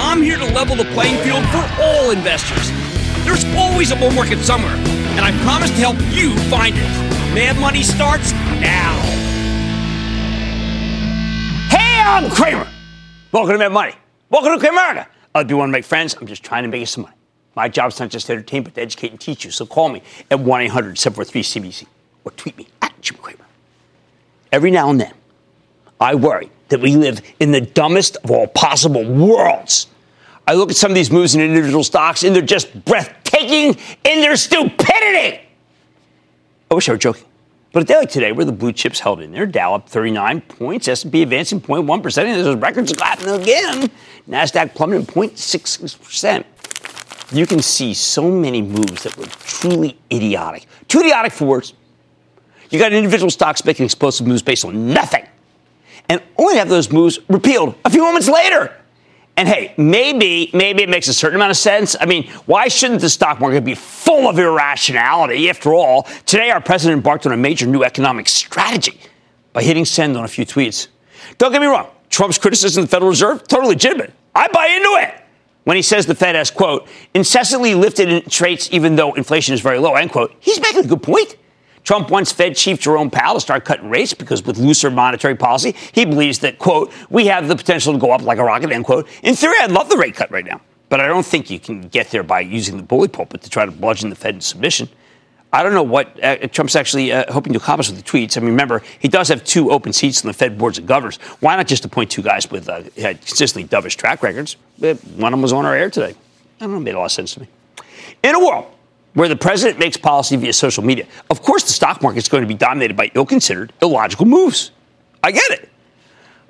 I'm here to level the playing field for all investors. There's always a bull market somewhere, and I promise to help you find it. Mad Money starts now. Hey, I'm Cramer. Welcome to Mad Money. Welcome to Cramerica. I'll be one to make friends. I'm just trying to make you some money. My job's not just to entertain, but to educate and teach you. So call me at 1 800 743 CBC or tweet me at Jim Cramer. Every now and then, I worry that we live in the dumbest of all possible worlds. I look at some of these moves in individual stocks and they're just breathtaking in their stupidity. I wish I were joking. But a day like today, where the blue chips held in there, Dow up 39 points, S&P advancing 0.1%, and there's records clapping again. Nasdaq plummeting 0.6%. You can see so many moves that were truly idiotic. Too idiotic for words. You got individual stocks making explosive moves based on nothing and only have those moves repealed a few moments later. And hey, maybe, maybe it makes a certain amount of sense. I mean, why shouldn't the stock market be full of irrationality? After all, today our president embarked on a major new economic strategy by hitting send on a few tweets. Don't get me wrong, Trump's criticism of the Federal Reserve, totally legitimate. I buy into it. When he says the Fed has, quote, incessantly lifted interest rates even though inflation is very low, end quote, he's making a good point. Trump wants Fed Chief Jerome Powell to start cutting rates because with looser monetary policy, he believes that, quote, we have the potential to go up like a rocket, end quote. In theory, I'd love the rate cut right now. But I don't think you can get there by using the bully pulpit to try to bludgeon the Fed into submission. I don't know what uh, Trump's actually uh, hoping to accomplish with the tweets. I mean, remember, he does have two open seats on the Fed boards of governors. Why not just appoint two guys with uh, consistently dovish track records? Uh, one of them was on our air today. I don't know, it made a lot of sense to me. In a world where the president makes policy via social media. Of course, the stock market is going to be dominated by ill considered, illogical moves. I get it.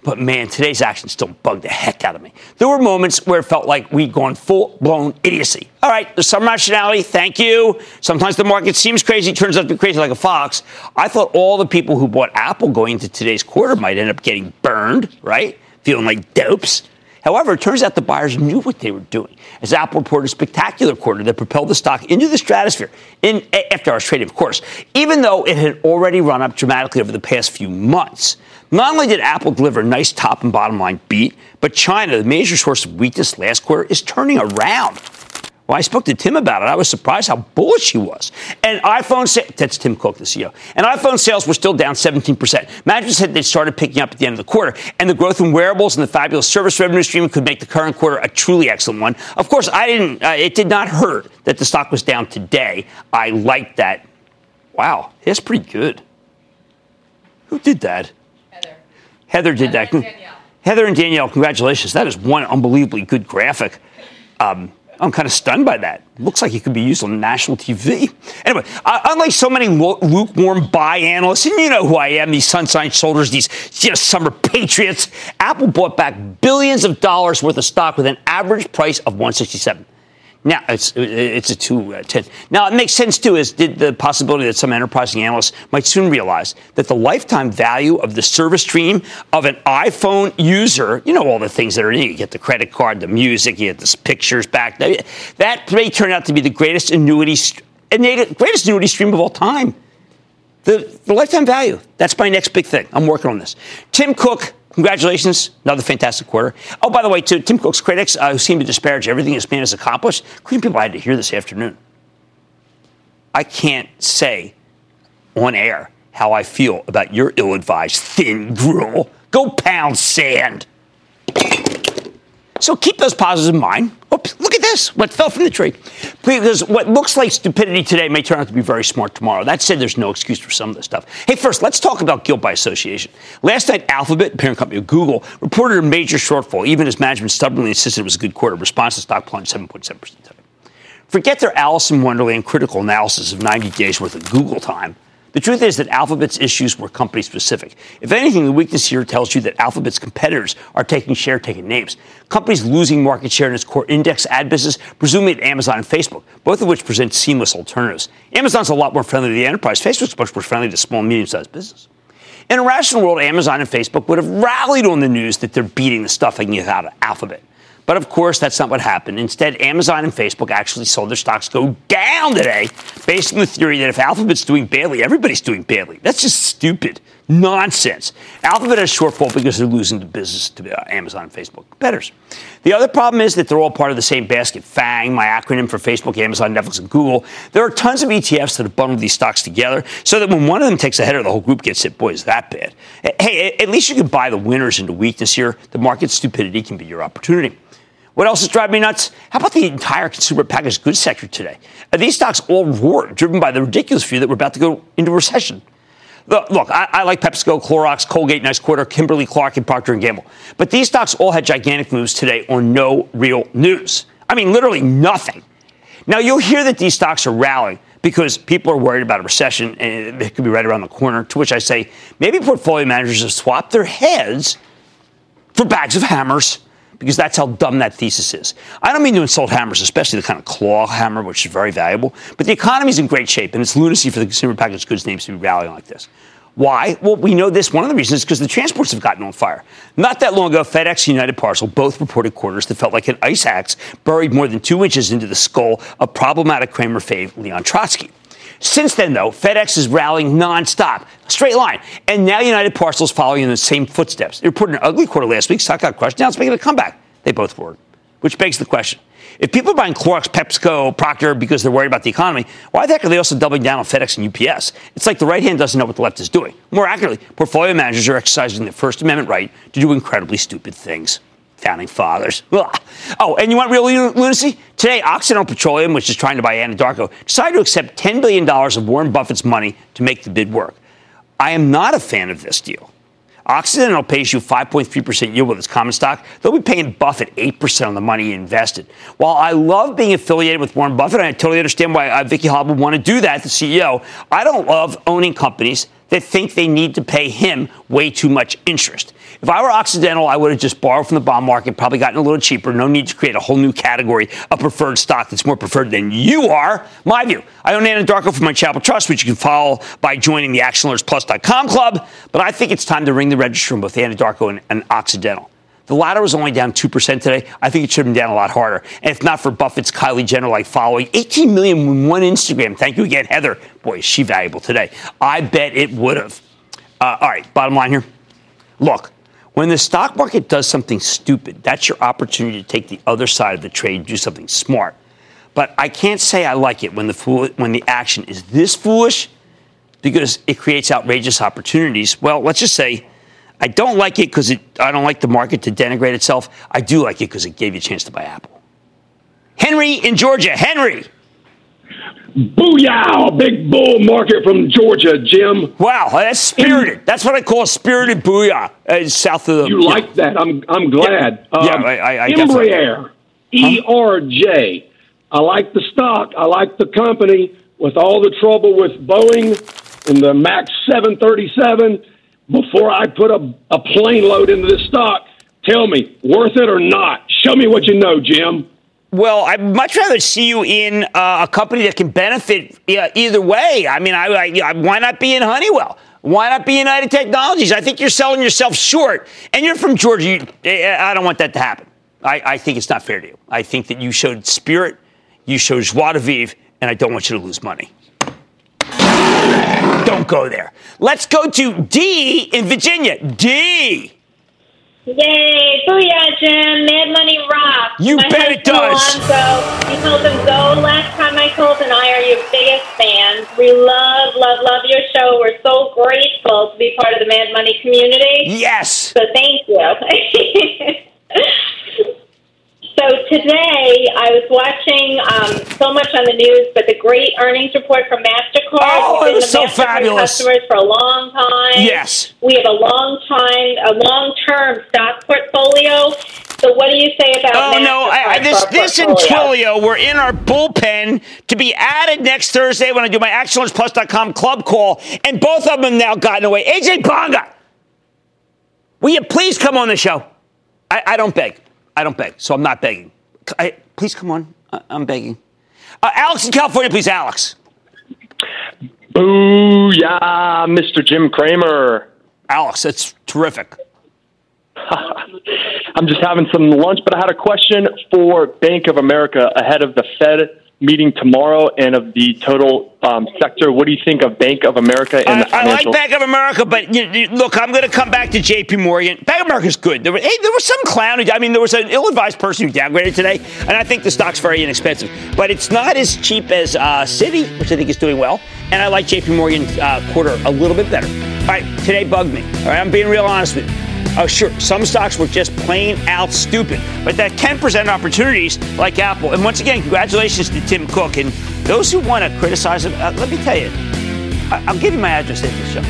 But man, today's action still bugged the heck out of me. There were moments where it felt like we'd gone full blown idiocy. All right, there's some rationality. Thank you. Sometimes the market seems crazy, turns out to be crazy like a fox. I thought all the people who bought Apple going into today's quarter might end up getting burned, right? Feeling like dopes. However, it turns out the buyers knew what they were doing as Apple reported a spectacular quarter that propelled the stock into the stratosphere in after hours trading, of course, even though it had already run up dramatically over the past few months. Not only did Apple deliver a nice top and bottom line beat, but China, the major source of weakness last quarter, is turning around. Well, I spoke to Tim about it. I was surprised how bullish he was. And iPhone sales, that's Tim Cook, the CEO. And iPhone sales were still down 17%. Management said they started picking up at the end of the quarter. And the growth in wearables and the fabulous service revenue stream could make the current quarter a truly excellent one. Of course, I didn't, uh, it did not hurt that the stock was down today. I liked that. Wow, that's pretty good. Who did that? Heather. Heather did Heather that. And. Heather and Danielle, congratulations. That is one unbelievably good graphic. Um, I'm kind of stunned by that. Looks like it could be used on national TV. Anyway, unlike so many lukewarm buy analysts, and you know who I am, these sunshine soldiers, these you know, summer patriots, Apple bought back billions of dollars worth of stock with an average price of 167. Now it's it's a two uh, ten. Now it makes sense too. Is did the possibility that some enterprising analysts might soon realize that the lifetime value of the service stream of an iPhone user, you know all the things that are in it. You get the credit card, the music, you get the pictures back. That may turn out to be the greatest annuity greatest annuity stream of all time. The, the lifetime value. That's my next big thing. I'm working on this. Tim Cook, congratulations. Another fantastic quarter. Oh, by the way, to Tim Cook's critics uh, who seem to disparage everything this man has accomplished, including people I had to hear this afternoon. I can't say on air how I feel about your ill advised thin gruel. Go pound sand. So keep those positives in mind. Oops, this. What fell from the tree? Because what looks like stupidity today may turn out to be very smart tomorrow. That said, there's no excuse for some of this stuff. Hey, first, let's talk about guilt by association. Last night, Alphabet, parent company of Google, reported a major shortfall, even as management stubbornly insisted it was a good quarter. Response to stock plunged 7.7% today. Forget their Alice in Wonderland critical analysis of 90 days worth of Google time. The truth is that Alphabet's issues were company specific. If anything, the weakness here tells you that Alphabet's competitors are taking share, taking names. Companies losing market share in its core index ad business, presumably at Amazon and Facebook, both of which present seamless alternatives. Amazon's a lot more friendly to the enterprise. Facebook's much more friendly to small and medium sized business. In a rational world, Amazon and Facebook would have rallied on the news that they're beating the stuffing out of Alphabet. But of course, that's not what happened. Instead, Amazon and Facebook actually saw their stocks go down today based on the theory that if Alphabet's doing badly, everybody's doing badly. That's just stupid nonsense. Alphabet has shortfall because they're losing the business to uh, Amazon and Facebook competitors. The other problem is that they're all part of the same basket. FANG, my acronym for Facebook, Amazon, Netflix, and Google. There are tons of ETFs that have bundled these stocks together so that when one of them takes a header, the whole group gets hit. Boy, is that bad. Hey, at least you can buy the winners into weakness here. The market stupidity can be your opportunity. What else is driving me nuts? How about the entire consumer packaged goods sector today? These stocks all roared, driven by the ridiculous view that we're about to go into recession. Look, look I, I, like PepsiCo, Clorox, Colgate, nice quarter, Kimberly Clark, and Procter & Gamble. But these stocks all had gigantic moves today on no real news. I mean, literally nothing. Now, you'll hear that these stocks are rallying because people are worried about a recession and it could be right around the corner, to which I say maybe portfolio managers have swapped their heads for bags of hammers because that's how dumb that thesis is. I don't mean to insult hammers, especially the kind of claw hammer, which is very valuable, but the economy is in great shape, and it's lunacy for the consumer packaged goods names to be rallying like this. Why? Well, we know this. One of the reasons is because the transports have gotten on fire. Not that long ago, FedEx and United Parcel both reported quarters that felt like an ice axe buried more than two inches into the skull of problematic Cramer fave Leon Trotsky. Since then, though, FedEx is rallying nonstop, straight line. And now United Parcel is following in the same footsteps. They reported an ugly quarter last week, stock got crushed. Now it's making a comeback. They both were. Which begs the question. If people are buying Clorox, PepsiCo, Procter because they're worried about the economy, why the heck are they also doubling down on FedEx and UPS? It's like the right hand doesn't know what the left is doing. More accurately, portfolio managers are exercising their First Amendment right to do incredibly stupid things founding fathers. Ugh. Oh, and you want real lunacy? Today, Occidental Petroleum, which is trying to buy Anadarko, decided to accept $10 billion of Warren Buffett's money to make the bid work. I am not a fan of this deal. Occidental pays you 5.3% yield with its common stock. They'll be paying Buffett 8% on the money he invested. While I love being affiliated with Warren Buffett, and I totally understand why uh, Vicki Hollub would want to do that, the CEO. I don't love owning companies that think they need to pay him way too much interest. If I were Occidental, I would have just borrowed from the bond market, probably gotten a little cheaper. No need to create a whole new category of preferred stock that's more preferred than you are. My view. I own Anadarko for my Charitable Trust, which you can follow by joining the ActionAlertsPlus.com club. But I think it's time to ring the register on both Anadarko and, and Occidental. The latter was only down 2% today. I think it should have been down a lot harder. And if not for Buffett's Kylie Jenner like following, 18 million in one Instagram. Thank you again, Heather. Boy, is she valuable today. I bet it would have. Uh, all right, bottom line here. Look, when the stock market does something stupid, that's your opportunity to take the other side of the trade and do something smart. But I can't say I like it when the fool, when the action is this foolish because it creates outrageous opportunities. Well, let's just say I don't like it because I don't like the market to denigrate itself. I do like it because it gave you a chance to buy Apple. Henry in Georgia. Henry. Booyah! Big bull market from Georgia, Jim. Wow, that's spirited. That's what I call spirited booyah. Uh, south of the. You yeah. like that? I'm I'm glad. Yeah, um, yeah I, I, I Embraer, ERJ. I like the stock. I like the company. With all the trouble with Boeing and the Max 737, before I put a, a plane load into this stock, tell me worth it or not. Show me what you know, Jim. Well, I'd much rather see you in uh, a company that can benefit uh, either way. I mean, I, I, why not be in Honeywell? Why not be United Technologies? I think you're selling yourself short. And you're from Georgia. You, eh, I don't want that to happen. I, I, think it's not fair to you. I think that you showed spirit, you showed joie de vivre, and I don't want you to lose money. Don't go there. Let's go to D in Virginia. D. Yay! Booyah, Jim! Mad Money rocks. You My bet it does. Alonzo, you told him go last time I called, and I are your biggest fans. We love, love, love your show. We're so grateful to be part of the Mad Money community. Yes. So thank you. so today I was watching um, so much on the news, but the great earnings report from Mastercard. Oh, it was the so Mastercard fabulous. Customers for a long time. Yes. We have a long time, a long term stock portfolio. So what do you say about? Oh no! I, I, this this and? Twilio were in our bullpen to be added next Thursday when I do my ActionAlertsPlus.com club call, and both of them now gotten away. Ajay Banga, will you please come on the show? I, I don't beg. I don't beg, so I'm not begging. I, please come on. I, I'm begging. Uh, Alex in California, please, Alex. Booyah, Mr. Jim Cramer. Alex, that's terrific. I'm just having some lunch, but I had a question for Bank of America ahead of the Fed meeting tomorrow and of the total um, sector. What do you think of Bank of America and I, the I like Bank of America, but you, you- look, I'm going to come back to J.P. Morgan. Bank of America's good. There, were, hey, there was some clown. Who, I mean, there was an ill-advised person who downgraded today, and I think the stock's very inexpensive. But it's not as cheap as uh, Citi, which I think is doing well, and I like J.P. Morgan uh, quarter a little bit better. All right, today bugged me. All right, I'm being real honest with you. Oh, sure, some stocks were just plain out stupid, but that can present opportunities like Apple. And once again, congratulations to Tim Cook. And those who want to criticize him, uh, let me tell you, I- I'll give you my address after the show.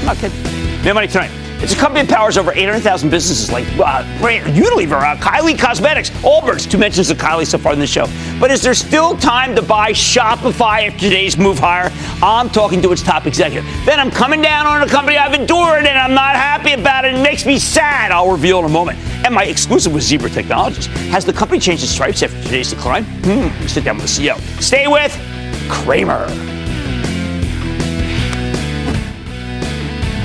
I'm not kidding. Mad Money Tonight. It's a company that powers over 800,000 businesses like uh, Unilever, uh, Kylie Cosmetics, Allbirds, two mentions of Kylie so far in the show. But is there still time to buy Shopify after today's move higher? I'm talking to its top executive. Then I'm coming down on a company I've endured and I'm not happy about it. It makes me sad. I'll reveal in a moment. And my exclusive with Zebra Technologies. Has the company changed its stripes after today's decline? Hmm. Sit down with the CEO. Stay with Cramer.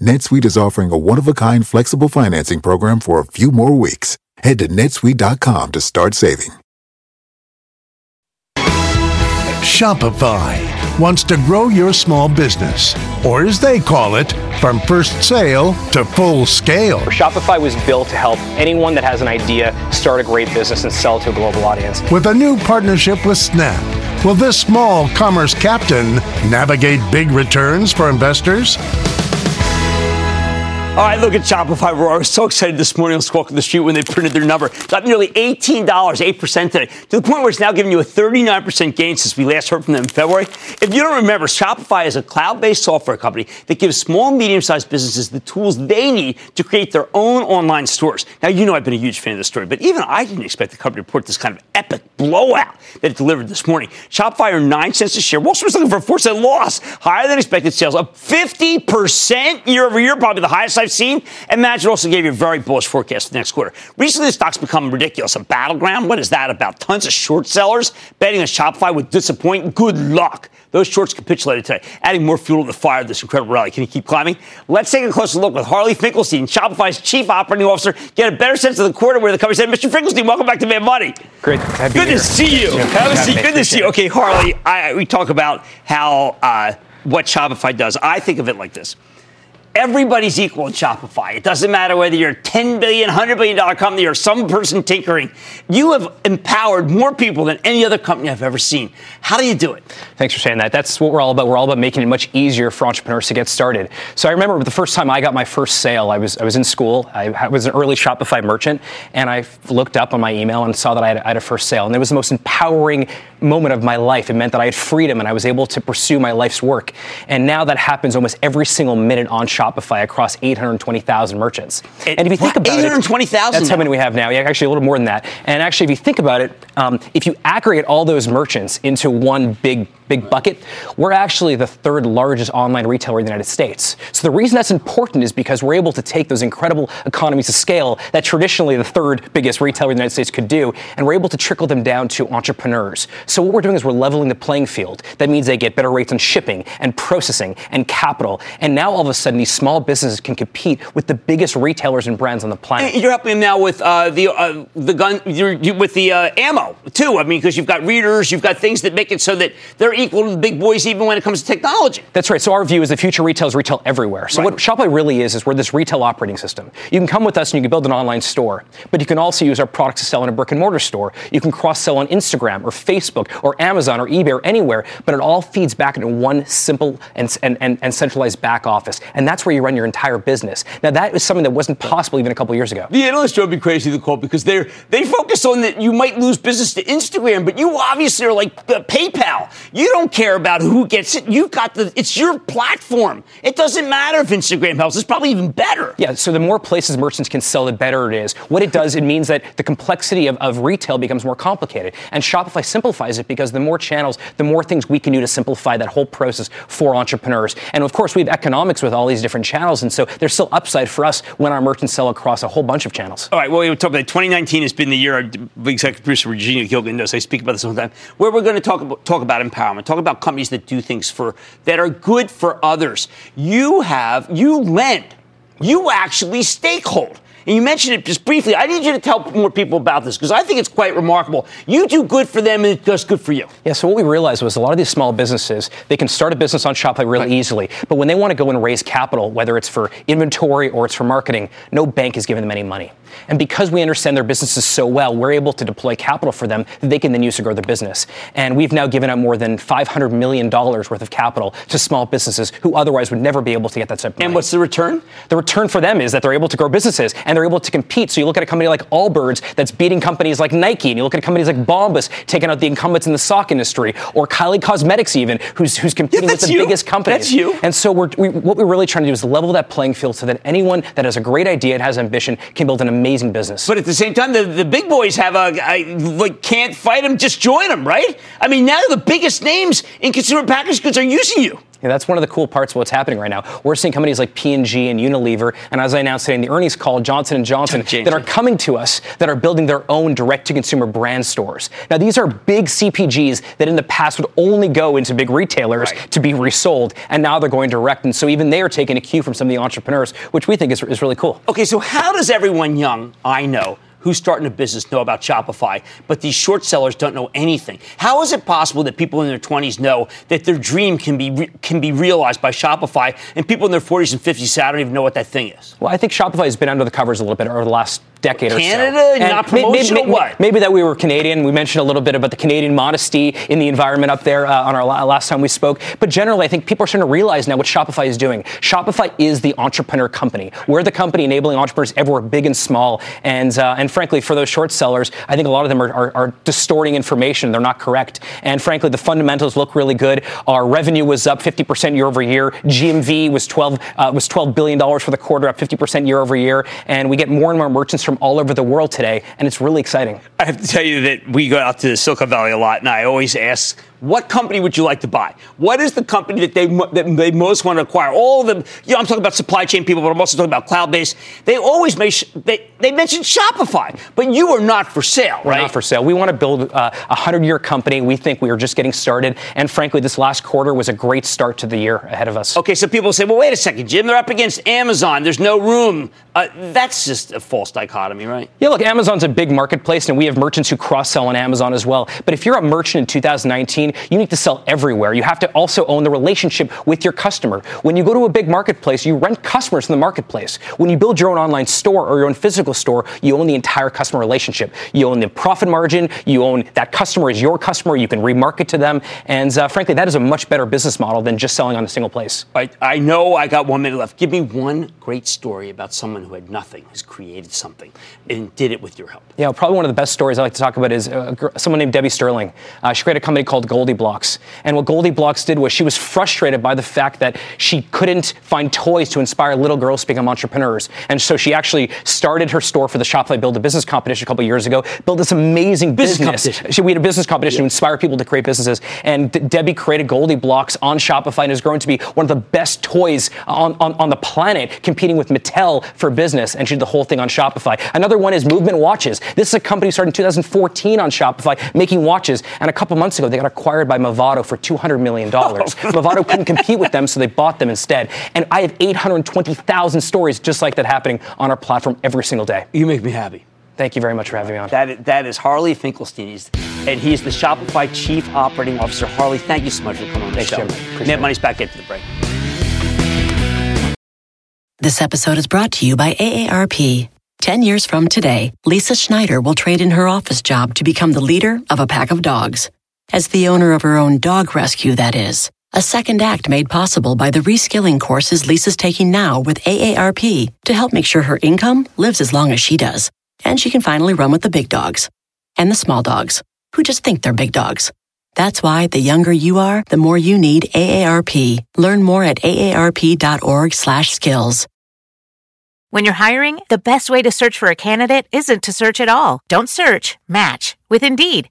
NetSuite is offering a one-of-a-kind flexible financing program for a few more weeks. Head to netsuite.com to start saving. Shopify wants to grow your small business, or as they call it, from first sale to full scale. Shopify was built to help anyone that has an idea start a great business and sell to a global audience. With a new partnership with Snap, will this small commerce captain navigate big returns for investors? All right, look at Shopify. We're always so excited this morning on Squawk on the Street when they printed their number. Got nearly $18, 8% today, to the point where it's now giving you a 39% gain since we last heard from them in February. If you don't remember, Shopify is a cloud based software company that gives small and medium sized businesses the tools they need to create their own online stores. Now, you know I've been a huge fan of this story, but even I didn't expect the company to report this kind of epic blowout that it delivered this morning. Shopify earned 9 cents a share. Wall Street's looking for a 4 cent loss. Higher than expected sales, up 50% year over year, probably the highest I've seen. And Magid also gave you a very bullish forecast for the next quarter. Recently, the stock's become ridiculous. A battleground. What is that about? Tons of short sellers betting on Shopify would disappoint. Good luck. Those shorts capitulated today, adding more fuel to the fire of this incredible rally. Can you keep climbing? Let's take a closer look with Harley Finkelstein, Shopify's chief operating officer, get a better sense of the quarter where the company said, Mr. Finkelstein, welcome back to Mad Money. Great. Good to see you. Have a seat. Good to see you. Okay, Harley, I, we talk about how uh, what Shopify does. I think of it like this. Everybody's equal in Shopify. It doesn't matter whether you're a $10 billion, $100 billion company or some person tinkering. You have empowered more people than any other company I've ever seen. How do you do it? Thanks for saying that. That's what we're all about. We're all about making it much easier for entrepreneurs to get started. So I remember the first time I got my first sale, I was, I was in school. I was an early Shopify merchant, and I looked up on my email and saw that I had, I had a first sale. And it was the most empowering moment of my life. It meant that I had freedom and I was able to pursue my life's work. And now that happens almost every single minute on Shopify. Across 820,000 merchants. It, and if you think about 820,000 it, that's how many we have now. Yeah, actually a little more than that. And actually, if you think about it, um, if you aggregate all those merchants into one big big bucket, we're actually the third largest online retailer in the United States. So the reason that's important is because we're able to take those incredible economies of scale that traditionally the third biggest retailer in the United States could do, and we're able to trickle them down to entrepreneurs. So what we're doing is we're leveling the playing field. That means they get better rates on shipping and processing and capital. And now all of a sudden, these small businesses can compete with the biggest retailers and brands on the planet. You're helping them now with uh, the uh, the gun, you, with the uh, ammo too. I mean, because you've got readers, you've got things that make it so that they're equal to the big boys even when it comes to technology. That's right. So our view is the future retail is retail everywhere. So right. what Shopify really is is we're this retail operating system. You can come with us and you can build an online store, but you can also use our products to sell in a brick and mortar store. You can cross sell on Instagram or Facebook or Amazon or eBay or anywhere, but it all feeds back into one simple and, and, and, and centralized back office. And that's where you run your entire business. Now that is something that wasn't possible even a couple years ago. The analysts drove me crazy the call because they they focus on that you might lose business to Instagram, but you obviously are like the PayPal. You don't care care about who gets it. You've got the, it's your platform. It doesn't matter if Instagram helps. It's probably even better. Yeah, so the more places merchants can sell, the better it is. What it does, it means that the complexity of, of retail becomes more complicated. And Shopify simplifies it because the more channels, the more things we can do to simplify that whole process for entrepreneurs. And of course, we have economics with all these different channels. And so there's still upside for us when our merchants sell across a whole bunch of channels. All right, well, we talk about 2019 has been the year, our executive producer Regina Gilgan knows I speak about this all the time, where we're going to talk about, talk about empowerment, talk about companies that do things for that are good for others. You have you lend, you actually stakehold. And you mentioned it just briefly. I need you to tell more people about this because I think it's quite remarkable. You do good for them and it does good for you. Yeah, so what we realized was a lot of these small businesses, they can start a business on Shopify really right. easily. But when they want to go and raise capital, whether it's for inventory or it's for marketing, no bank is giving them any money. And because we understand their businesses so well, we're able to deploy capital for them that they can then use to grow their business. And we've now given out more than $500 million worth of capital to small businesses who otherwise would never be able to get that type of money. And what's the return? The return for them is that they're able to grow businesses and they're able to compete. So you look at a company like Allbirds that's beating companies like Nike, and you look at companies like Bombas taking out the incumbents in the sock industry, or Kylie Cosmetics even, who's, who's competing yeah, with the you. biggest companies. That's you. And so we're, we, what we're really trying to do is level that playing field so that anyone that has a great idea and has ambition can build an amazing business. But at the same time, the, the big boys have a, a like can't fight them, just join them, right? I mean, now the biggest names in consumer packaged goods are using you. Yeah, that's one of the cool parts of what's happening right now. We're seeing companies like P&G and Unilever, and as I announced today in the earnings call, Johnson & Johnson, that are coming to us that are building their own direct-to-consumer brand stores. Now, these are big CPGs that in the past would only go into big retailers right. to be resold, and now they're going direct. And so even they are taking a cue from some of the entrepreneurs, which we think is, is really cool. Okay, so how does everyone young, I know, who's starting a business know about Shopify, but these short sellers don't know anything. How is it possible that people in their 20s know that their dream can be re- can be realized by Shopify, and people in their 40s and 50s say, I don't even know what that thing is? Well, I think Shopify has been under the covers a little bit over the last decade Canada, or so. Canada, not promotion maybe, what? Maybe that we were Canadian. We mentioned a little bit about the Canadian modesty in the environment up there uh, on our last time we spoke. But generally, I think people are starting to realize now what Shopify is doing. Shopify is the entrepreneur company. We're the company enabling entrepreneurs everywhere, big and small. And uh, and frankly, for those short sellers, I think a lot of them are, are, are distorting information. They're not correct. And frankly, the fundamentals look really good. Our revenue was up 50% year over year. GMV was 12 uh, was 12 billion dollars for the quarter, up 50% year over year. And we get more and more merchants from all over the world today, and it's really exciting. I have to tell you that we go out to Silicon Valley a lot, and I always ask, what company would you like to buy? What is the company that they that they most want to acquire? All of them, you know, I'm talking about supply chain people, but I'm also talking about cloud based. They always make they they mention Shopify, but you are not for sale, We're right? not for sale. We want to build uh, a hundred year company. We think we are just getting started, and frankly, this last quarter was a great start to the year ahead of us. Okay, so people say, well, wait a second, Jim, they're up against Amazon. There's no room. Uh, that's just a false dichotomy, right? Yeah, look, Amazon's a big marketplace, and we have merchants who cross sell on Amazon as well. But if you're a merchant in 2019, you need to sell everywhere. You have to also own the relationship with your customer. When you go to a big marketplace, you rent customers from the marketplace. When you build your own online store or your own physical store, you own the entire customer relationship. You own the profit margin, you own that customer is your customer, you can remarket to them. And uh, frankly, that is a much better business model than just selling on a single place. I, I know I got one minute left. Give me one great story about someone who had nothing, who's created something, and did it with your help. Yeah, probably one of the best stories I like to talk about is uh, someone named Debbie Sterling. Uh, she created a company called Goldie Blocks. And what GoldieBlox did was she was frustrated by the fact that she couldn't find toys to inspire little girls to become entrepreneurs. And so she actually started her store for the Shopify Build a Business competition a couple years ago, built this amazing Business business. She, we had a business competition to inspire people to create businesses. And D- Debbie created GoldieBlox on Shopify and has grown to be one of the best toys on, on, on the planet, competing with Mattel for business. And she did the whole thing on Shopify. Another one is Movement Watches. This is a company started in 2014 on Shopify making watches. And a couple months ago, they got acquired by Movado for $200 million. Oh. Movado couldn't compete with them, so they bought them instead. And I have 820,000 stories just like that happening on our platform every single day. You make me happy. Thank you very much for having me on. That is, that is Harley Finkelstein, He's, and he's the Shopify Chief Operating Officer. Harley, thank you so much for coming on the Thanks, show. Jim. Net it. Money's back into the break. This episode is brought to you by AARP. 10 years from today, Lisa Schneider will trade in her office job to become the leader of a pack of dogs. As the owner of her own dog rescue, that is. A second act made possible by the reskilling courses Lisa's taking now with AARP to help make sure her income lives as long as she does. And she can finally run with the big dogs. And the small dogs, who just think they're big dogs. That's why the younger you are, the more you need AARP. Learn more at aarp.org slash skills. When you're hiring, the best way to search for a candidate isn't to search at all. Don't search, match with Indeed.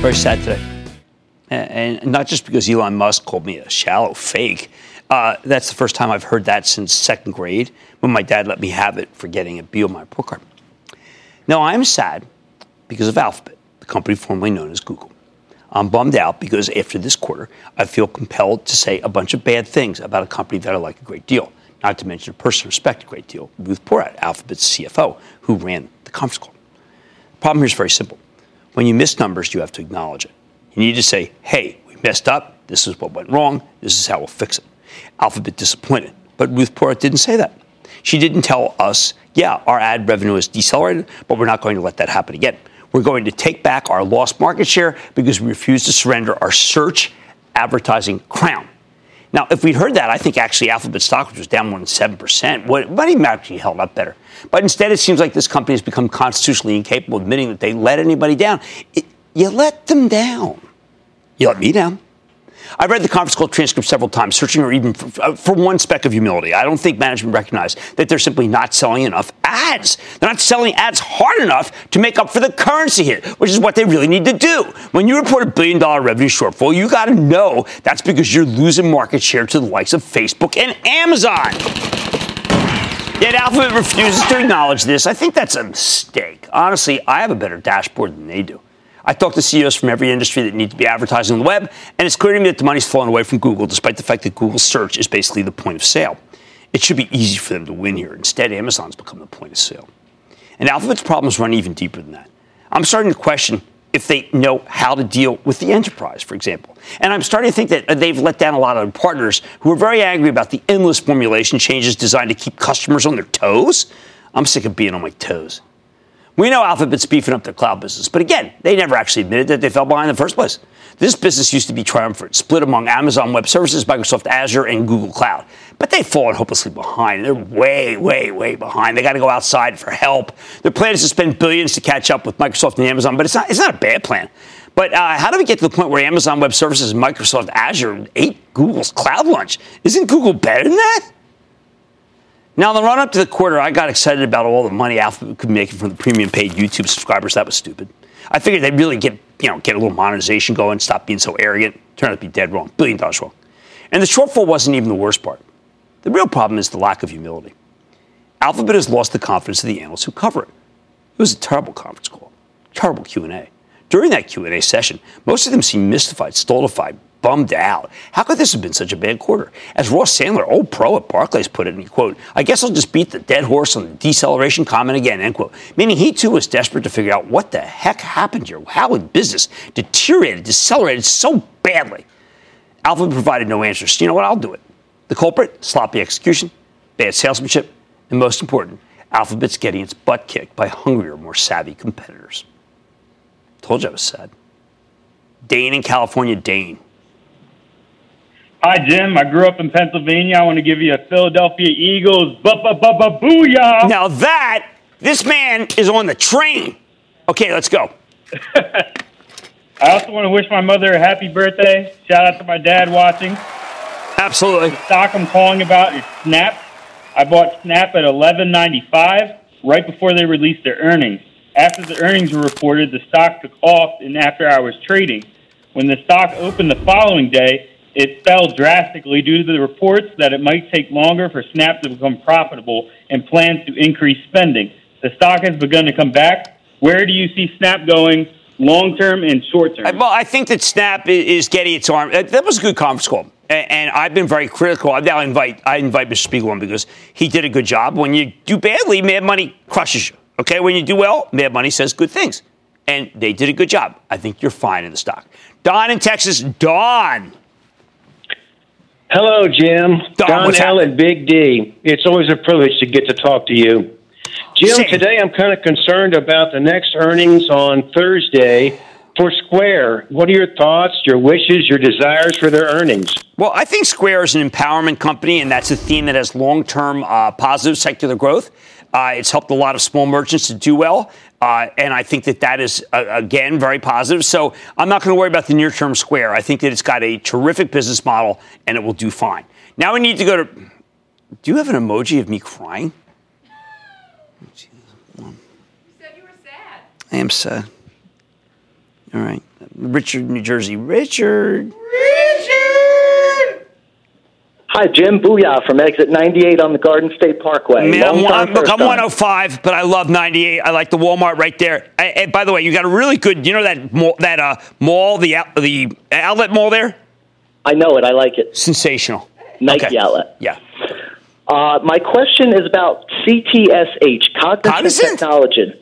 Very sad today. And not just because Elon Musk called me a shallow fake. Uh, that's the first time I've heard that since second grade when my dad let me have it for getting a B on my report card. Now, I'm sad because of Alphabet, the company formerly known as Google. I'm bummed out because after this quarter, I feel compelled to say a bunch of bad things about a company that I like a great deal, not to mention a person I respect a great deal, Ruth Porat, Alphabet's CFO, who ran the conference call. The problem here is very simple. When you miss numbers, you have to acknowledge it. You need to say, hey, we messed up. This is what went wrong. This is how we'll fix it. Alphabet disappointed. But Ruth Porat didn't say that. She didn't tell us, yeah, our ad revenue is decelerated, but we're not going to let that happen again. We're going to take back our lost market share because we refuse to surrender our search advertising crown. Now, if we'd heard that, I think actually Alphabet stock, which was down more than 7%, would, might even actually held up better. But instead, it seems like this company has become constitutionally incapable of admitting that they let anybody down. It, you let them down. You let me down. I read the conference call transcript several times, searching or even for, uh, for, one speck of humility. I don't think management recognized that they're simply not selling enough ads. They're not selling ads hard enough to make up for the currency hit, which is what they really need to do. When you report a billion dollar revenue shortfall, you got to know that's because you're losing market share to the likes of Facebook and Amazon. Yet Alphabet refuses to acknowledge this. I think that's a mistake. Honestly, I have a better dashboard than they do. I talked to CEOs from every industry that need to be advertising on the web, and it's clear to me that the money's falling away from Google, despite the fact that Google search is basically the point of sale. It should be easy for them to win here. Instead, Amazon's become the point of sale. And Alphabet's problems run even deeper than that. I'm starting to question if they know how to deal with the enterprise, for example. And I'm starting to think that they've let down a lot of partners who are very angry about the endless formulation changes designed to keep customers on their toes. I'm sick of being on my toes. We know Alphabet's beefing up their cloud business, but again, they never actually admitted that they fell behind in the first place. This business used to be triumphant, split among Amazon Web Services, Microsoft Azure, and Google Cloud. But they've fallen hopelessly behind. They're way, way, way behind. They got to go outside for help. Their plan is to spend billions to catch up with Microsoft and Amazon, but it's not, it's not a bad plan. But uh, how do we get to the point where Amazon Web Services, Microsoft Azure ate Google's cloud lunch? Isn't Google better than that? Now, in the run up to the quarter, I got excited about all the money Alphabet could be making from the premium paid YouTube subscribers. That was stupid. I figured they'd really get, you know, get a little monetization going, stop being so arrogant. Turned out to be dead wrong, billion dollars wrong. And the shortfall wasn't even the worst part. The real problem is the lack of humility. Alphabet has lost the confidence of the analysts who cover it. It was a terrible conference call, terrible Q&A. During that Q&A session, most of them seemed mystified, stultified, bummed out. How could this have been such a bad quarter? As Ross Sandler, old pro at Barclays, put it, and he quote, I guess I'll just beat the dead horse on the deceleration comment again, end quote. Meaning he too was desperate to figure out what the heck happened here. How had business deteriorated, decelerated so badly? Alphabet provided no answers. You know what? I'll do it. The culprit, sloppy execution, bad salesmanship, and most important, Alphabet's getting its butt kicked by hungrier, more savvy competitors. Told you I was sad. Dane in California, Dane. Hi, Jim. I grew up in Pennsylvania. I want to give you a Philadelphia Eagles booyah. Now that this man is on the train. Okay, let's go. I also want to wish my mother a happy birthday. Shout out to my dad watching. Absolutely. The stock I'm calling about is Snap. I bought Snap at 11.95 right before they released their earnings. After the earnings were reported, the stock took off in after hours trading. When the stock opened the following day, it fell drastically due to the reports that it might take longer for Snap to become profitable and plans to increase spending. The stock has begun to come back. Where do you see Snap going long term and short term? Well, I think that Snap is getting its arm. Uh, that was a good conference call. And I've been very critical. I Now invite I invite Mr. Spiegelman because he did a good job. When you do badly, Mad Money crushes you. Okay, when you do well, Mad Money says good things, and they did a good job. I think you're fine in the stock. Don in Texas, Don. Hello, Jim. Don, Don and Big D. It's always a privilege to get to talk to you. Jim, Same. today I'm kind of concerned about the next earnings on Thursday for Square. What are your thoughts, your wishes, your desires for their earnings? Well, I think Square is an empowerment company, and that's a theme that has long term uh, positive secular growth. Uh, it's helped a lot of small merchants to do well. Uh, and I think that that is, uh, again, very positive. So I'm not going to worry about the near term square. I think that it's got a terrific business model and it will do fine. Now we need to go to. Do you have an emoji of me crying? You said you were sad. I am sad. All right. Richard, New Jersey. Richard. Hi, Jim. Booyah from exit 98 on the Garden State Parkway. Man, I'm, I'm, look, I'm 105, but I love 98. I like the Walmart right there. And by the way, you got a really good, you know that mall, that uh, mall, the the outlet mall there. I know it. I like it. Sensational. Nike okay. outlet. Yeah. Uh, my question is about CTSH, Cognizant, Cognizant? Technology.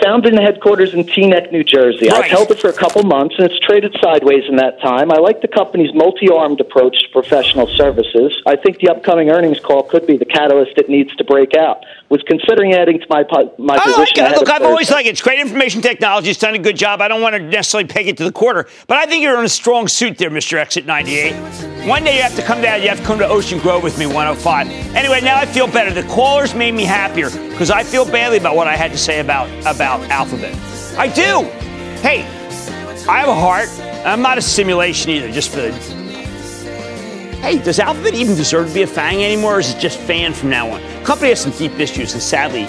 Founded in headquarters in Teaneck, New Jersey. I've held it for a couple months, and it's traded sideways in that time. I like the company's multi-armed approach to professional services. I think the upcoming earnings call could be the catalyst it needs to break out. Was considering adding to my my I like position. it. ahead Look, I've always liked it. It's great information technology. It's done a good job. I don't want to necessarily peg it to the quarter, but I think you're in a strong suit there, Mr. Exit 98. One day you have to come down. You have to come to Ocean Grove with me, 105. Anyway, now I feel better. The callers made me happier because I feel badly about what I had to say about about Alphabet. I do. Hey, I have a heart. I'm not a simulation either. Just for the. Hey, does Alphabet even deserve to be a FANG anymore, or is it just fan from now on? Company has some deep issues, and sadly,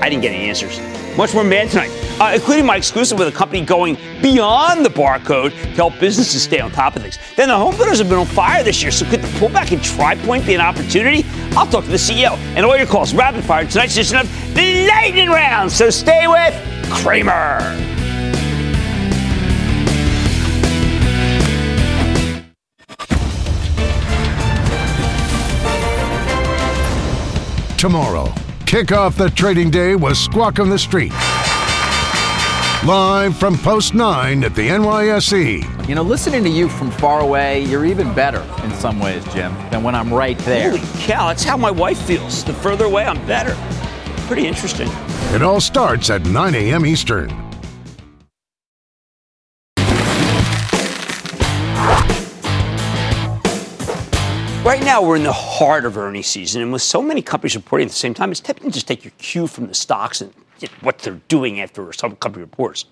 I didn't get any answers. Much more man tonight, uh, including my exclusive with a company going beyond the barcode to help businesses stay on top of things. Then the home builders have been on fire this year, so could the pullback in TRI Pointe be an opportunity? I'll talk to the CEO and all your calls rapid fire tonight's edition of the Lightning Round. So stay with Cramer. Tomorrow, kick off the trading day with Squawk on the Street. Live from Post 9 at the NYSE. You know, listening to you from far away, you're even better in some ways, Jim, than when I'm right there. Holy cow, that's how my wife feels. The further away, I'm better. Pretty interesting. It all starts at 9 a.m. Eastern. Right now, we're in the heart of earnings season, and with so many companies reporting at the same time, it's tempting to just take your cue from the stocks and what they're doing after some company reports.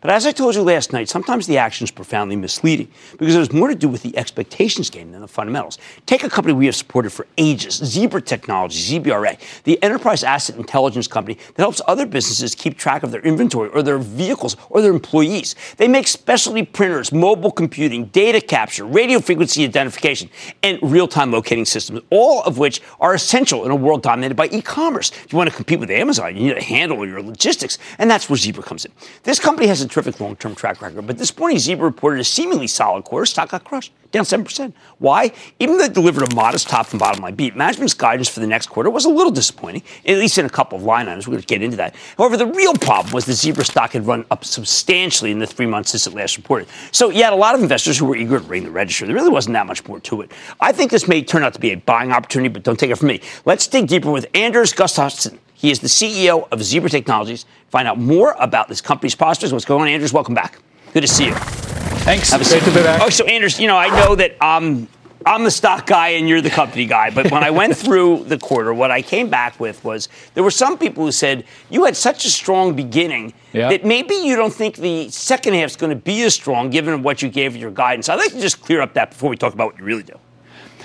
But as I told you last night, sometimes the action is profoundly misleading because there's more to do with the expectations game than the fundamentals. Take a company we have supported for ages, Zebra Technologies, ZBRA, the enterprise asset intelligence company that helps other businesses keep track of their inventory or their vehicles or their employees. They make specialty printers, mobile computing, data capture, radio frequency identification, and real time locating systems, all of which are essential in a world dominated by e commerce. If you want to compete with Amazon, you need to handle your logistics, and that's where Zebra comes in. This company has a terrific long term track record, but this morning Zebra reported a seemingly solid quarter. Stock got crushed, down 7%. Why? Even though it delivered a modest top and bottom line beat, management's guidance for the next quarter was a little disappointing, at least in a couple of line items. We're going to get into that. However, the real problem was the Zebra stock had run up substantially in the three months since it last reported. So you had a lot of investors who were eager to ring the register. There really wasn't that much more to it. I think this may turn out to be a buying opportunity, but don't take it from me. Let's dig deeper with Anders Gustafsson. He is the CEO of Zebra Technologies. Find out more about this company's prospects. What's going on, Anders? Welcome back. Good to see you. Thanks. Have a Great seat. to be back. Oh, so Anders, you know, I know that um, I'm the stock guy and you're the company guy, but when I went through the quarter, what I came back with was there were some people who said you had such a strong beginning Yeah. that maybe you don't think the second half is going to be as strong given what you gave your guidance. I'd like to just clear up that before we talk about what you really do.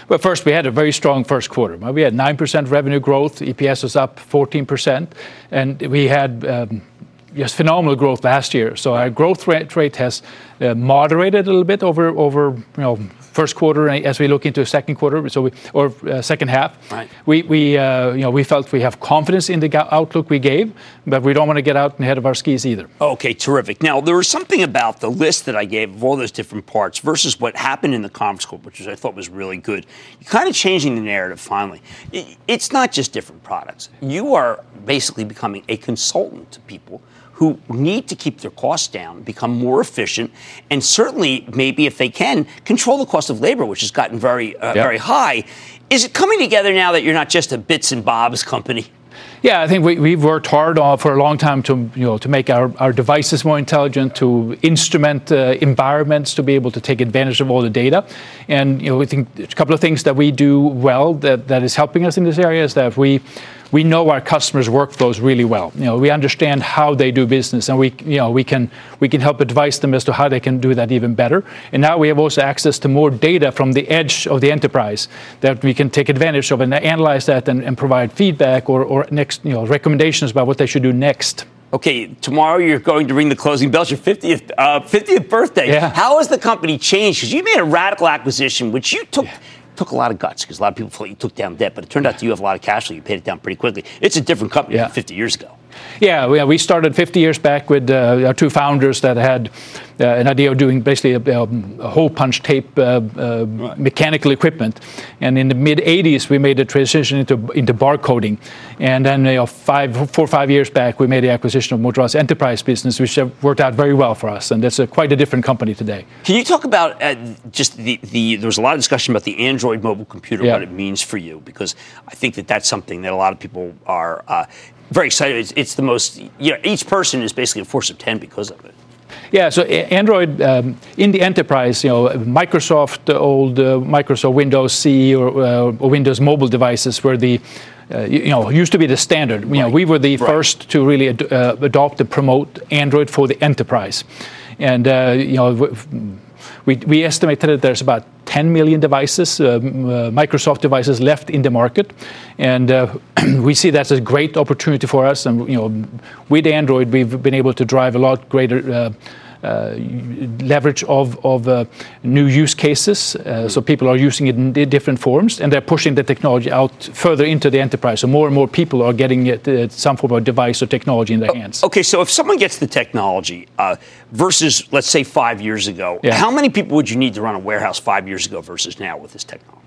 Well, first, we had a very strong first quarter. We had 9% revenue growth, EPS was up 14%, and we had um, just phenomenal growth last year. So our growth rate, has uh, moderated a little bit over, over you know, first quarter as we look into second quarter, so we, or uh, second half. Right. We, we, uh, you know, we felt we have confidence in the outlook we gave, but we don't want to get out ahead of our skis either. Okay, terrific. Now, there was something about the list that I gave of all those different parts versus what happened in the conference call, which I thought was really good. You're kind of changing the narrative finally. It's not just different products. You are basically becoming a consultant to people who need to keep their costs down, become more efficient, and certainly, maybe if they can, control the cost of labor, which has gotten very, uh, Yeah. very high. Is it coming together now that you're not just a bits and bobs company? Yeah, I think we, we've worked hard uh, for a long time to you know to make our, our devices more intelligent, to instrument uh, environments to be able to take advantage of all the data, and you know we think a couple of things that we do well that, that is helping us in this area is that we we know our customers' workflows really well. You know, we understand how they do business, and we, you know, we can we can help advise them as to how they can do that even better. And now we have also access to more data from the edge of the enterprise that we can take advantage of and analyze that and, and provide feedback or, or next, you know, recommendations about what they should do next. Okay, tomorrow you're going to ring the closing bells. Your 50th, uh, 50th birthday. Yeah. How has the company changed? Because you made a radical acquisition, which you took took a lot of guts. Because a lot of people thought you took down debt, but it turned out that you have a lot of cash flow. You paid it down pretty quickly. It's a different company Yeah. than 50 years ago. Yeah, we, we started 50 years back with uh, our two founders that had an idea of doing basically a, um, a hole punch tape uh, uh, right. mechanical equipment. And in the mid 80s, we made the transition into, into barcoding. And then you know, five, four or five years back, we made the acquisition of Motorola's enterprise business, which worked out very well for us. And that's a, quite a different company today. Can you talk about uh, just the, the, there was a lot of discussion about the Android mobile computer, yeah. what it means for you, because I think that that's something that a lot of people are uh, very excited. It's, it's, the most, you know, each person is basically a force of 10 because of it. Yeah, so Android um, in the enterprise, you know, Microsoft, old uh, Microsoft Windows CE or, uh, or, Windows mobile devices were the uh, you know, used to be the standard. You right. know, we were the right. first to really ad- uh, adopt and promote Android for the enterprise, and uh, you know, we, we estimated that there's about 10 million devices, uh, uh, Microsoft devices left in the market, and uh, we see that's a great opportunity for us. And you know, with Android, we've been able to drive a lot greater leverage of, of uh, new use cases. Uh, so people are using it in different forms, and they're pushing the technology out further into the enterprise. So more and more people are getting it, some form of device or technology in their oh, hands. Okay, so if someone gets the technology versus, let's say, five years ago, yeah. how many people would you need to run a warehouse five years ago versus now with this technology?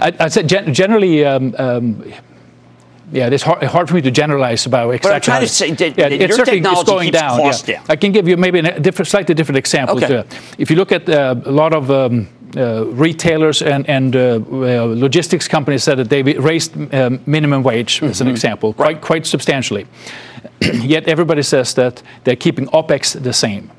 I'd, say generally. Um, um, yeah, it's hard, hard, for me to generalize about exactly. But I'm trying to say that, yeah, your technology going keeps down. Costs yeah. down. I can give you maybe a different, slightly different example. Okay. If you look at uh, a lot of um, uh, retailers and, and uh, logistics companies said that they raised um, minimum wage, mm-hmm. as an mm-hmm. example, right. quite, quite substantially. Yet everybody says that they're keeping OPEX the same.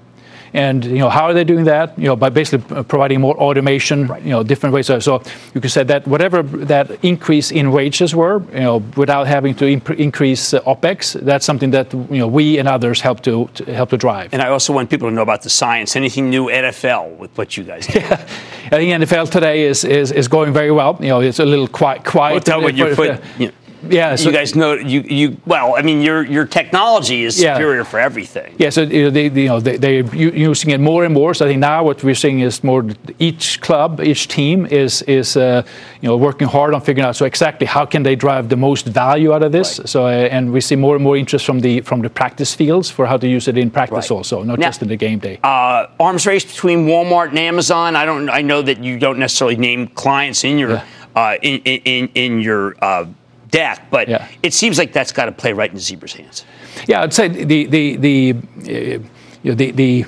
And you know how are they doing that? You know by basically providing more automation. Right. You know different ways. So you could say that whatever that increase in wages were, you know, without having to imp- increase uh, opex, that's something that you know we and others help to, to, help to drive. And I also want people to know about the science. Anything new NFL with what you guys do? Yeah. I think NFL today is, is, is going very well. You know, it's a little quiet. quiet well, when you put, know, yeah, so you guys know you you well. I mean, your your technology is yeah. superior for everything. Yeah, so you know, they you know they they're using it more and more. So I think now what we're seeing is more each club, each team is is uh, you know working hard on figuring out so exactly how can they drive the most value out of this. Right. So uh, and we see more and more interest from the from the practice fields for how to use it in practice right. also, not now, just in the game day. Uh, arms race between Walmart and Amazon. I don't. I know that you don't necessarily name clients in your. Yeah. Uh, in, in, in your uh, deck, but yeah. it seems like that's got to play right in Zebra's hands. Yeah, I'd say the the the uh, you know, the, the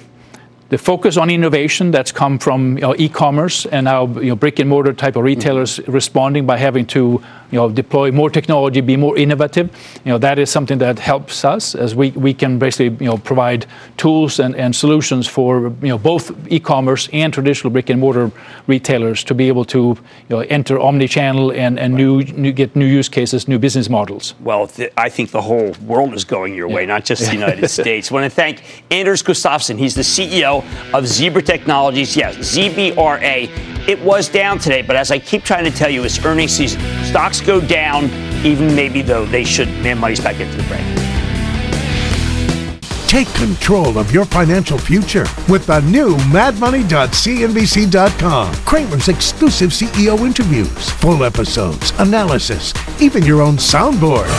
the focus on innovation that's come from you know, e-commerce and now you know, brick and mortar type of retailers mm-hmm. responding by having to you know, deploy more technology, be more innovative. You know, that is something that helps us as we, we can basically you know, provide tools and, and solutions for you know, both e-commerce and traditional brick and mortar retailers to be able to you know, enter omni-channel and, and right. new, new, get new use cases, new business models. Well, th- I think the whole world is going your yeah. way, not just the United States. I want to thank Anders Gustafsson. He's the CEO of Zebra Technologies. Yes, ZBRA. It was down today, but as I keep trying to tell you, it's earnings season. Stocks go down, even maybe though they should. Man, money's back into the break. Take control of your financial future with the new madmoney.cnbc.com. Cramer's exclusive CEO interviews, full episodes, analysis, even your own soundboard.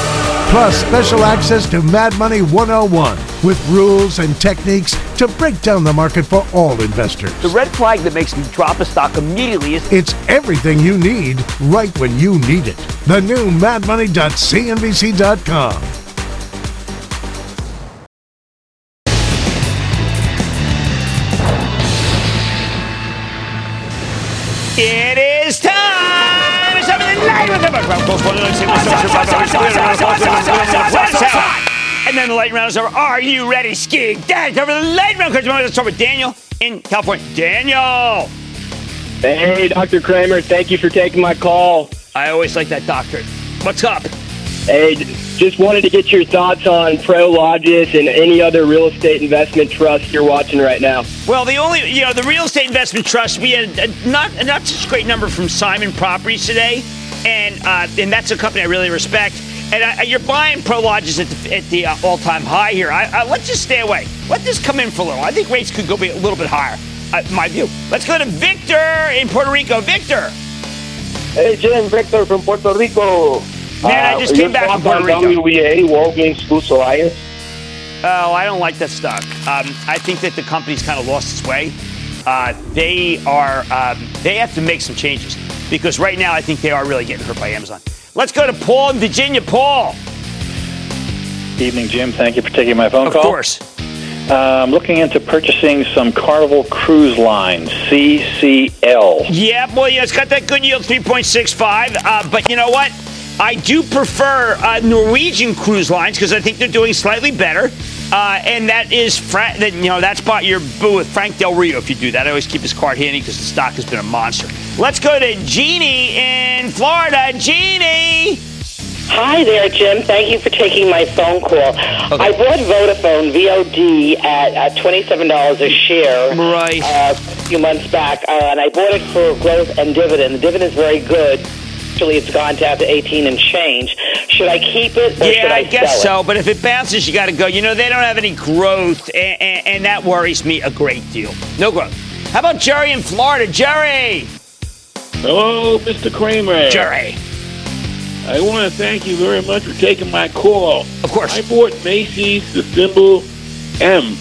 Plus, special access to Mad Money 101 with rules and techniques to break down the market for all investors. The red flag that makes me drop a stock immediately is it's everything you need right when you need it. The new madmoney.cnbc.com. It And then the lightning round is over. Are you ready, skiing? Dad, over the lightning round. Let's start with Daniel in California. Daniel! Hey, Dr. Cramer. Thank you for taking my call. I always like that, doctor. What's up? Hey, just wanted to get your thoughts on Prologis and any other real estate investment trust you're watching right now. Well, the only, you know, the real estate investment trust, we had a, not a not such a great number from Simon Properties today, and uh, and that's a company I really respect. And I, you're buying Prologis at the, at the uh, all-time high here. I, I, let's just stay away. Let this come in for a little. I think rates could go be a little bit higher. Uh, my view. Let's go to Victor in Puerto Rico. Victor. Hey, Jim, Victor from Puerto Rico. Man, I just came back from Puerto Rico. WBA, Walgreens Boots Alliance. Oh, I don't like that stock. Um, I think that the company's kind of lost its way. Uh, they are um, they have to make some changes because right now I think they are really getting hurt by Amazon. Let's go to Paul in Virginia. Paul. Evening, Jim. Thank you for taking my phone Of call. Of course. Uh, I'm looking into purchasing some Carnival Cruise Line, CCL. Yeah, boy, yeah, it's got that good yield, 3.65. Uh, but you know what? I do prefer uh, Norwegian cruise lines because I think they're doing slightly better. Uh, and that is, Fra- that, you know, that's bought your boo with Frank Del Rio if you do that. I always keep his card handy because the stock has been a monster. Let's go to Jeannie in Florida. Jeannie! Hi there, Jim. Thank you for taking my phone call. Okay. I bought Vodafone VOD at uh, twenty-seven dollars a share, right? Uh, a few months back, uh, and I bought it for growth and dividend. The dividend is very good. Actually, it's gone down to eighteen and change. Should I keep it or should Yeah, I, I guess sell so. But if it bounces, you got to go. You know, they don't have any growth, and, and, and that worries me a great deal. No growth. How about Jerry in Florida? Jerry! Hello, Mr. Cramer. Jerry. I want to thank you very much for taking my call. Of course. I bought Macy's, the symbol M,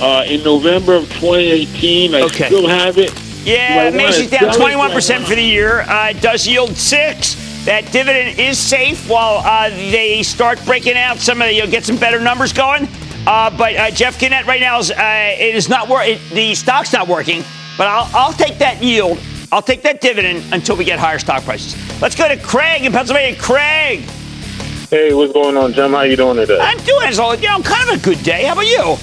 uh, in November of 2018. I Okay. still have it. Yeah, Do Macy's down sell it? Do I 21% for the year. Uh, it does yield six. That dividend is safe while uh, they start breaking out some of the, you'll get some better numbers going. Uh, but uh, Jeff Gennette right now is uh, it is not working. The stock's not working. But I'll, I'll take that yield. I'll take that dividend until we get higher stock prices. Let's go to Craig in Pennsylvania. Craig, Hey, what's going on, Jim? How you doing today? I'm doing this all. You know, kind of a good day. How about you?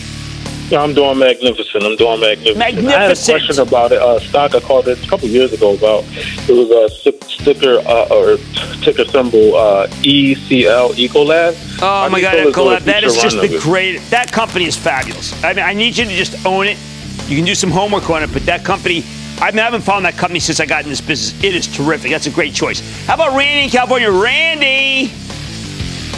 Yeah, I'm doing magnificent. I'm doing magnificent. I had a question about it. Uh, stock I called it a couple years ago about it was a sti- sticker uh, or ticker symbol uh, ECL Ecolab. Oh my God, Ecolab, that is just the great. That company is fabulous. I mean, I need you to just own it. You can do some homework on it, but that company. I mean, I haven't found that company since I got in this business. It is terrific. That's a great choice. How about Randy in California? Randy.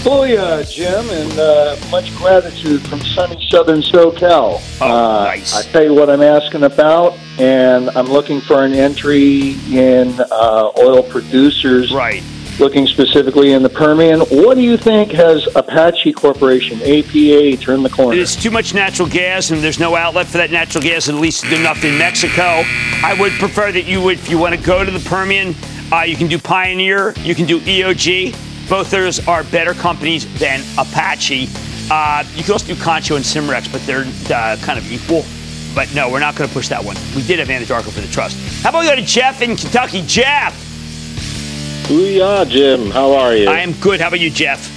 Booyah, Jim, and uh, much gratitude from sunny southern SoCal. Oh, uh, nice. I tell you what I'm asking about, and I'm looking for an entry in uh, oil producers. Right. Looking specifically in the Permian. What do you think has Apache Corporation, APA, turned the corner? There's too much natural gas, and there's no outlet for that natural gas, at least enough in Mexico. I would prefer that you would, if you want to go to the Permian, uh, you can do Pioneer, you can do EOG. Both of those are better companies than Apache. Uh, you can also do Concho and Cimarex, but they're uh, kind of equal. But no, we're not going to push that one. We did have Anadarko for the trust. How about we go to Jeff in Kentucky? Jeff, Booyah, Jim. How are you? I am good. How about you, Jeff?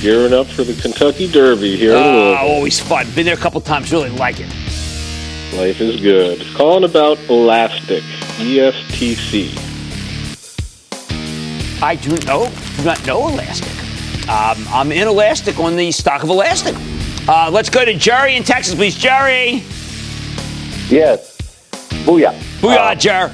Gearing up for the Kentucky Derby here in Uh, always fun. Been there a couple times. Really like it. Life is good. Calling about Elastic, ESTC. I do know, do not know Elastic. Um, I'm in Elastic on the stock of Elastic. Uh, let's go to Jerry in Texas, please. Jerry. Yes. Booyah. Booyah, Uh, Jer.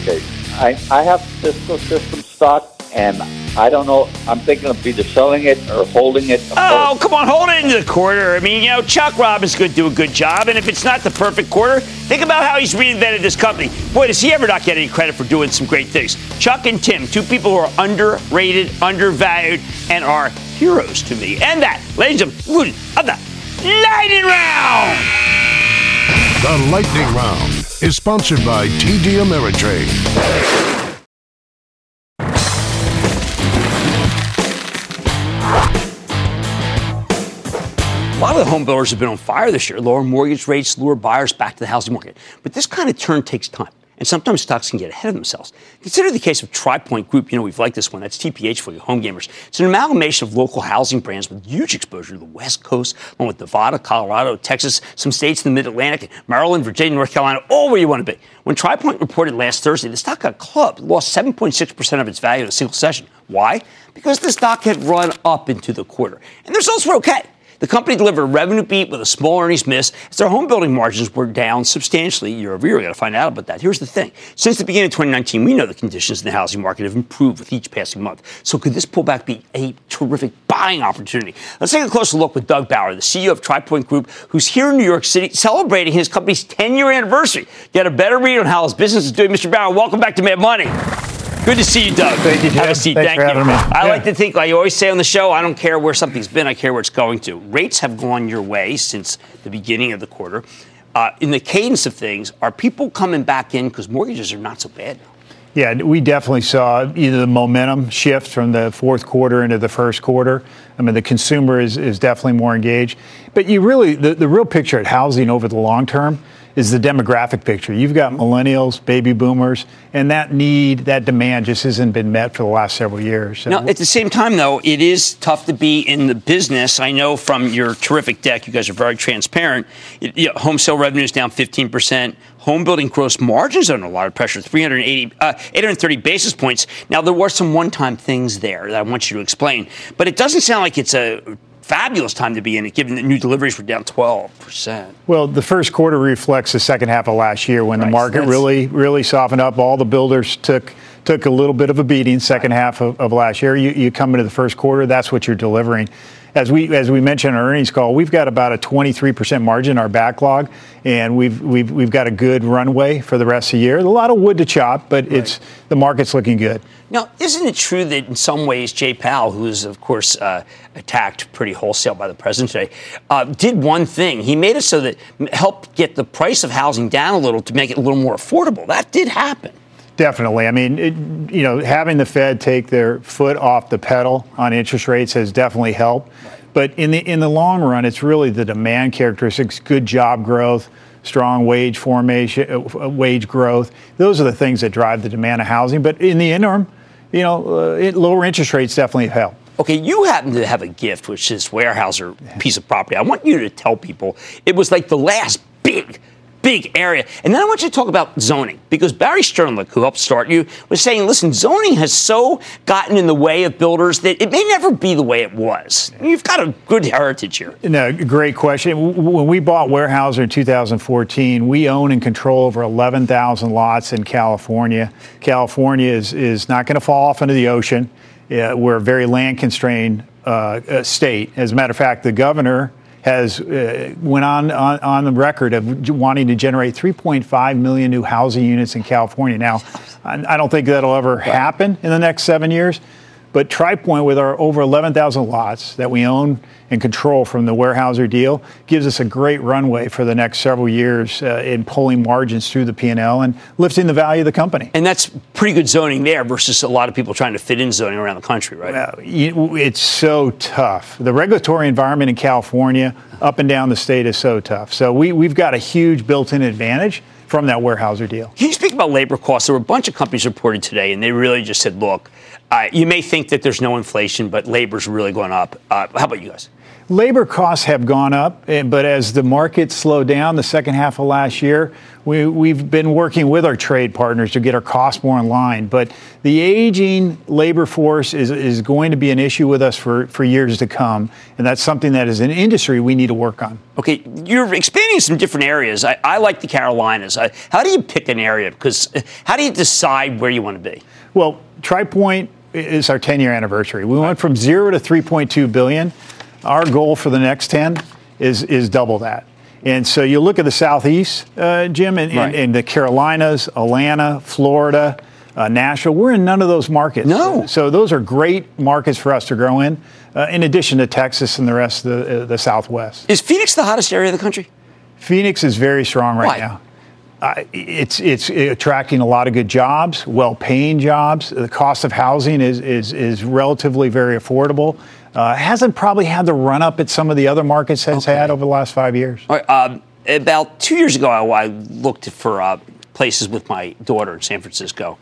Okay. I, I have Cisco System stock, and I don't know. I'm thinking of either selling it or holding it. Oh, come on, hold it into the quarter. I mean, you know, Chuck Robbins could do a good job, and if it's not the perfect quarter, think about how he's reinvented this company. Boy, does he ever not get any credit for doing some great things. Chuck and Tim, two people who are underrated, undervalued, and are heroes to me. And that, ladies and gentlemen, of the Lightning Round. The Lightning Round is sponsored by TD Ameritrade. A lot of the home builders have been on fire this year. Lower mortgage rates lure buyers back to the housing market. But this kind of turn takes time. And sometimes stocks can get ahead of themselves. Consider the case of TRI Pointe Group. You know, we've liked this one. That's TPH for you home gamers. It's an amalgamation of local housing brands with huge exposure to the West Coast, along with Nevada, Colorado, Texas, some states in the Mid Atlantic, Maryland, Virginia, North Carolina, all where you want to be. When TRI Pointe reported last Thursday, the stock got clubbed, lost 7.6% of its value in a single session. Why? Because the stock had run up into the quarter. And the results were okay. The company delivered a revenue beat with a small earnings miss as their home building margins were down substantially year over year. We got to find out about that. Here's the thing. Since the beginning of 2019, we know the conditions in the housing market have improved with each passing month. So could this pullback be a terrific buying opportunity? Let's take a closer look with Doug Bauer, the CEO of TRI Pointe Group, who's here in New York City celebrating his company's 10 year anniversary. Get a better read on how his business is doing. Mr. Bauer, welcome back to Mad Money. Good to see you, Doug. Thank you, Have a seat. Thanks Thank for you. having me. I Yeah. like to think, I always say on the show, I don't care where something's been, I care where it's going to. Rates have gone your way since the beginning of the quarter. Uh, in the cadence of things, are people coming back in because mortgages are not so bad now? Yeah, we definitely saw either the momentum shift from the fourth quarter into the first quarter. I mean, the consumer is, is definitely more engaged. But you really, the, the real picture at housing over the long term is the demographic picture. You've got millennials, baby boomers, and that need, that demand just hasn't been met for the last several years. So Now, at the same time, though, it is tough to be in the business. I know from your terrific deck, you guys are very transparent. It, you know, home sale revenue is down 15%. Home building gross margins are under a lot of pressure, 380, uh, 830 basis points. Now, there were some one time things there that I want you to explain, but it doesn't sound like it's a fabulous time to be in it, given that new deliveries were down 12%. Well, the first quarter reflects the second half of last year when the market really, really softened up. All the builders took took a little bit of a beating second half of, of last year. You, you come into the first quarter, that's what you're delivering. As we as we mentioned in our earnings call, we've got about a 23% margin in our backlog, and we've we've we've got a good runway for the rest of the year. A lot of wood to chop, but it's the market's looking good. Now, isn't it true that in some ways Jay Powell, who is, of course, uh, attacked pretty wholesale by the president today, uh, did one thing. He made it so that helped get the price of housing down a little to make it a little more affordable. That did happen. Definitely. I mean, it, you know, having the Fed take their foot off the pedal on interest rates has definitely helped. But in the in the long run, it's really the demand characteristics: good job growth, strong wage formation, uh, wage growth. Those are the things that drive the demand of housing. But in the interim, you know, uh, it, lower interest rates definitely help. Okay, you happen to have a gift, which is Weyerhaeuser piece of property. I want you to tell people it was like the last big, big area. And then I want you to talk about zoning because Barry Sternlicht, who helped start you, was saying, listen, zoning has so gotten in the way of builders that it may never be the way it was. You've got a good heritage here. No, great question. When we bought Weyerhaeuser in 2014, we own and control over 11,000 lots in California. California is, is not going to fall off into the ocean. Uh, we're a very land constrained uh, uh, state. As a matter of fact, the governor has uh, went on, on on the record of wanting to generate 3.5 million new housing units in California. Now, I, I don't think that'll ever happen in the next seven years. But TRI Pointe, with our over 11,000 lots that we own and control from the Weyerhaeuser deal, gives us a great runway for the next several years uh, in pulling margins through the P&L and lifting the value of the company. And that's pretty good zoning there versus a lot of people trying to fit in zoning around the country, right? Uh, It's so tough. The regulatory environment in California, up and down the state, is so tough. So we, we've got a huge built-in advantage from that Weyerhaeuser deal. Can you speak about labor costs? There were a bunch of companies reported today, and they really just said, look, uh, you may think that there's no inflation, but labor's really going up. Uh, how about you guys? Labor costs have gone up, eh, but as the market slowed down the second half of last year, we, we've been working with our trade partners to get our costs more in line. But the aging labor force is, is going to be an issue with us for, for years to come. And that's something that as an industry we need to work on. Okay, you're expanding some different areas. I, I like the Carolinas. I, how do you pick an area? Because uh, how do you decide where you want to be? Well, TRI Pointe is our 10 year anniversary. We went from zero to 3.2 billion. Our goal for the next 10 is, is double that. And so you look at the Southeast, uh, Jim, and, Right. and, and the Carolinas, Atlanta, Florida, uh, Nashville. We're in none of those markets. No. So those are great markets for us to grow in, uh, in addition to Texas and the rest of the, uh, the Southwest. Is Phoenix the hottest area of the country? Phoenix is very strong right Why? now. Uh, it's it's attracting a lot of good jobs, well-paying jobs. The cost of housing is is is relatively very affordable. Uh, hasn't probably had the run up that some of the other markets has had over the last five years. Right, um, about two years ago, I, I looked for uh, places with my daughter in San Francisco,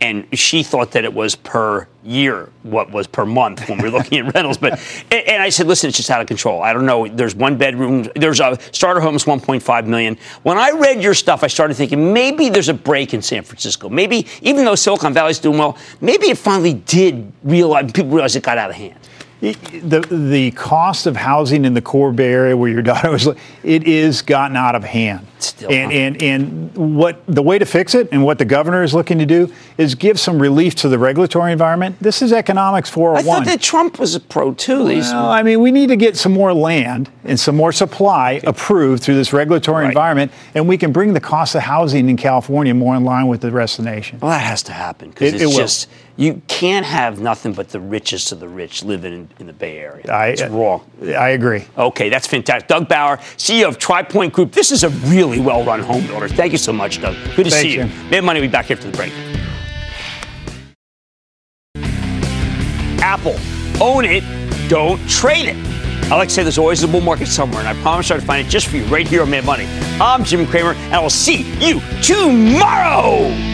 and she thought that it was per year what was per month when we were looking at rentals. But and, and I said, listen, it's just out of control. I don't know. There's one bedroom. There's a starter home is 1.5 million. When I read your stuff, I started thinking maybe there's a break in San Francisco. Maybe even though Silicon Valley's doing well, maybe it finally did realize people realize it got out of hand. The the cost of housing in the core Bay Area where your daughter was, it is gotten out of hand. Still, and, and and what the way to fix it and what the governor is looking to do is give some relief to the regulatory environment. This is economics 401. I thought that Trump was a pro too. Well, I mean, we need to get some more land and some more supply approved through this regulatory environment, and we can bring the cost of housing in California more in line with the rest of the nation. Well, that has to happen because It- it's it will. just you can't have nothing but the richest of the rich living in, in the Bay Area. I- it's uh, wrong. I agree. Okay, that's fantastic. Doug Bauer, CEO of TRI Pointe Group. This is a really well-run home builder. Thank you so much, Doug. Good to Thank see you. you. Mad Money will be back after the break. Apple, own it, don't trade it. I like to say there's always a bull market somewhere, and I promise I'll find it just for you right here on Mad Money. I'm Jim Cramer, and I will see you tomorrow.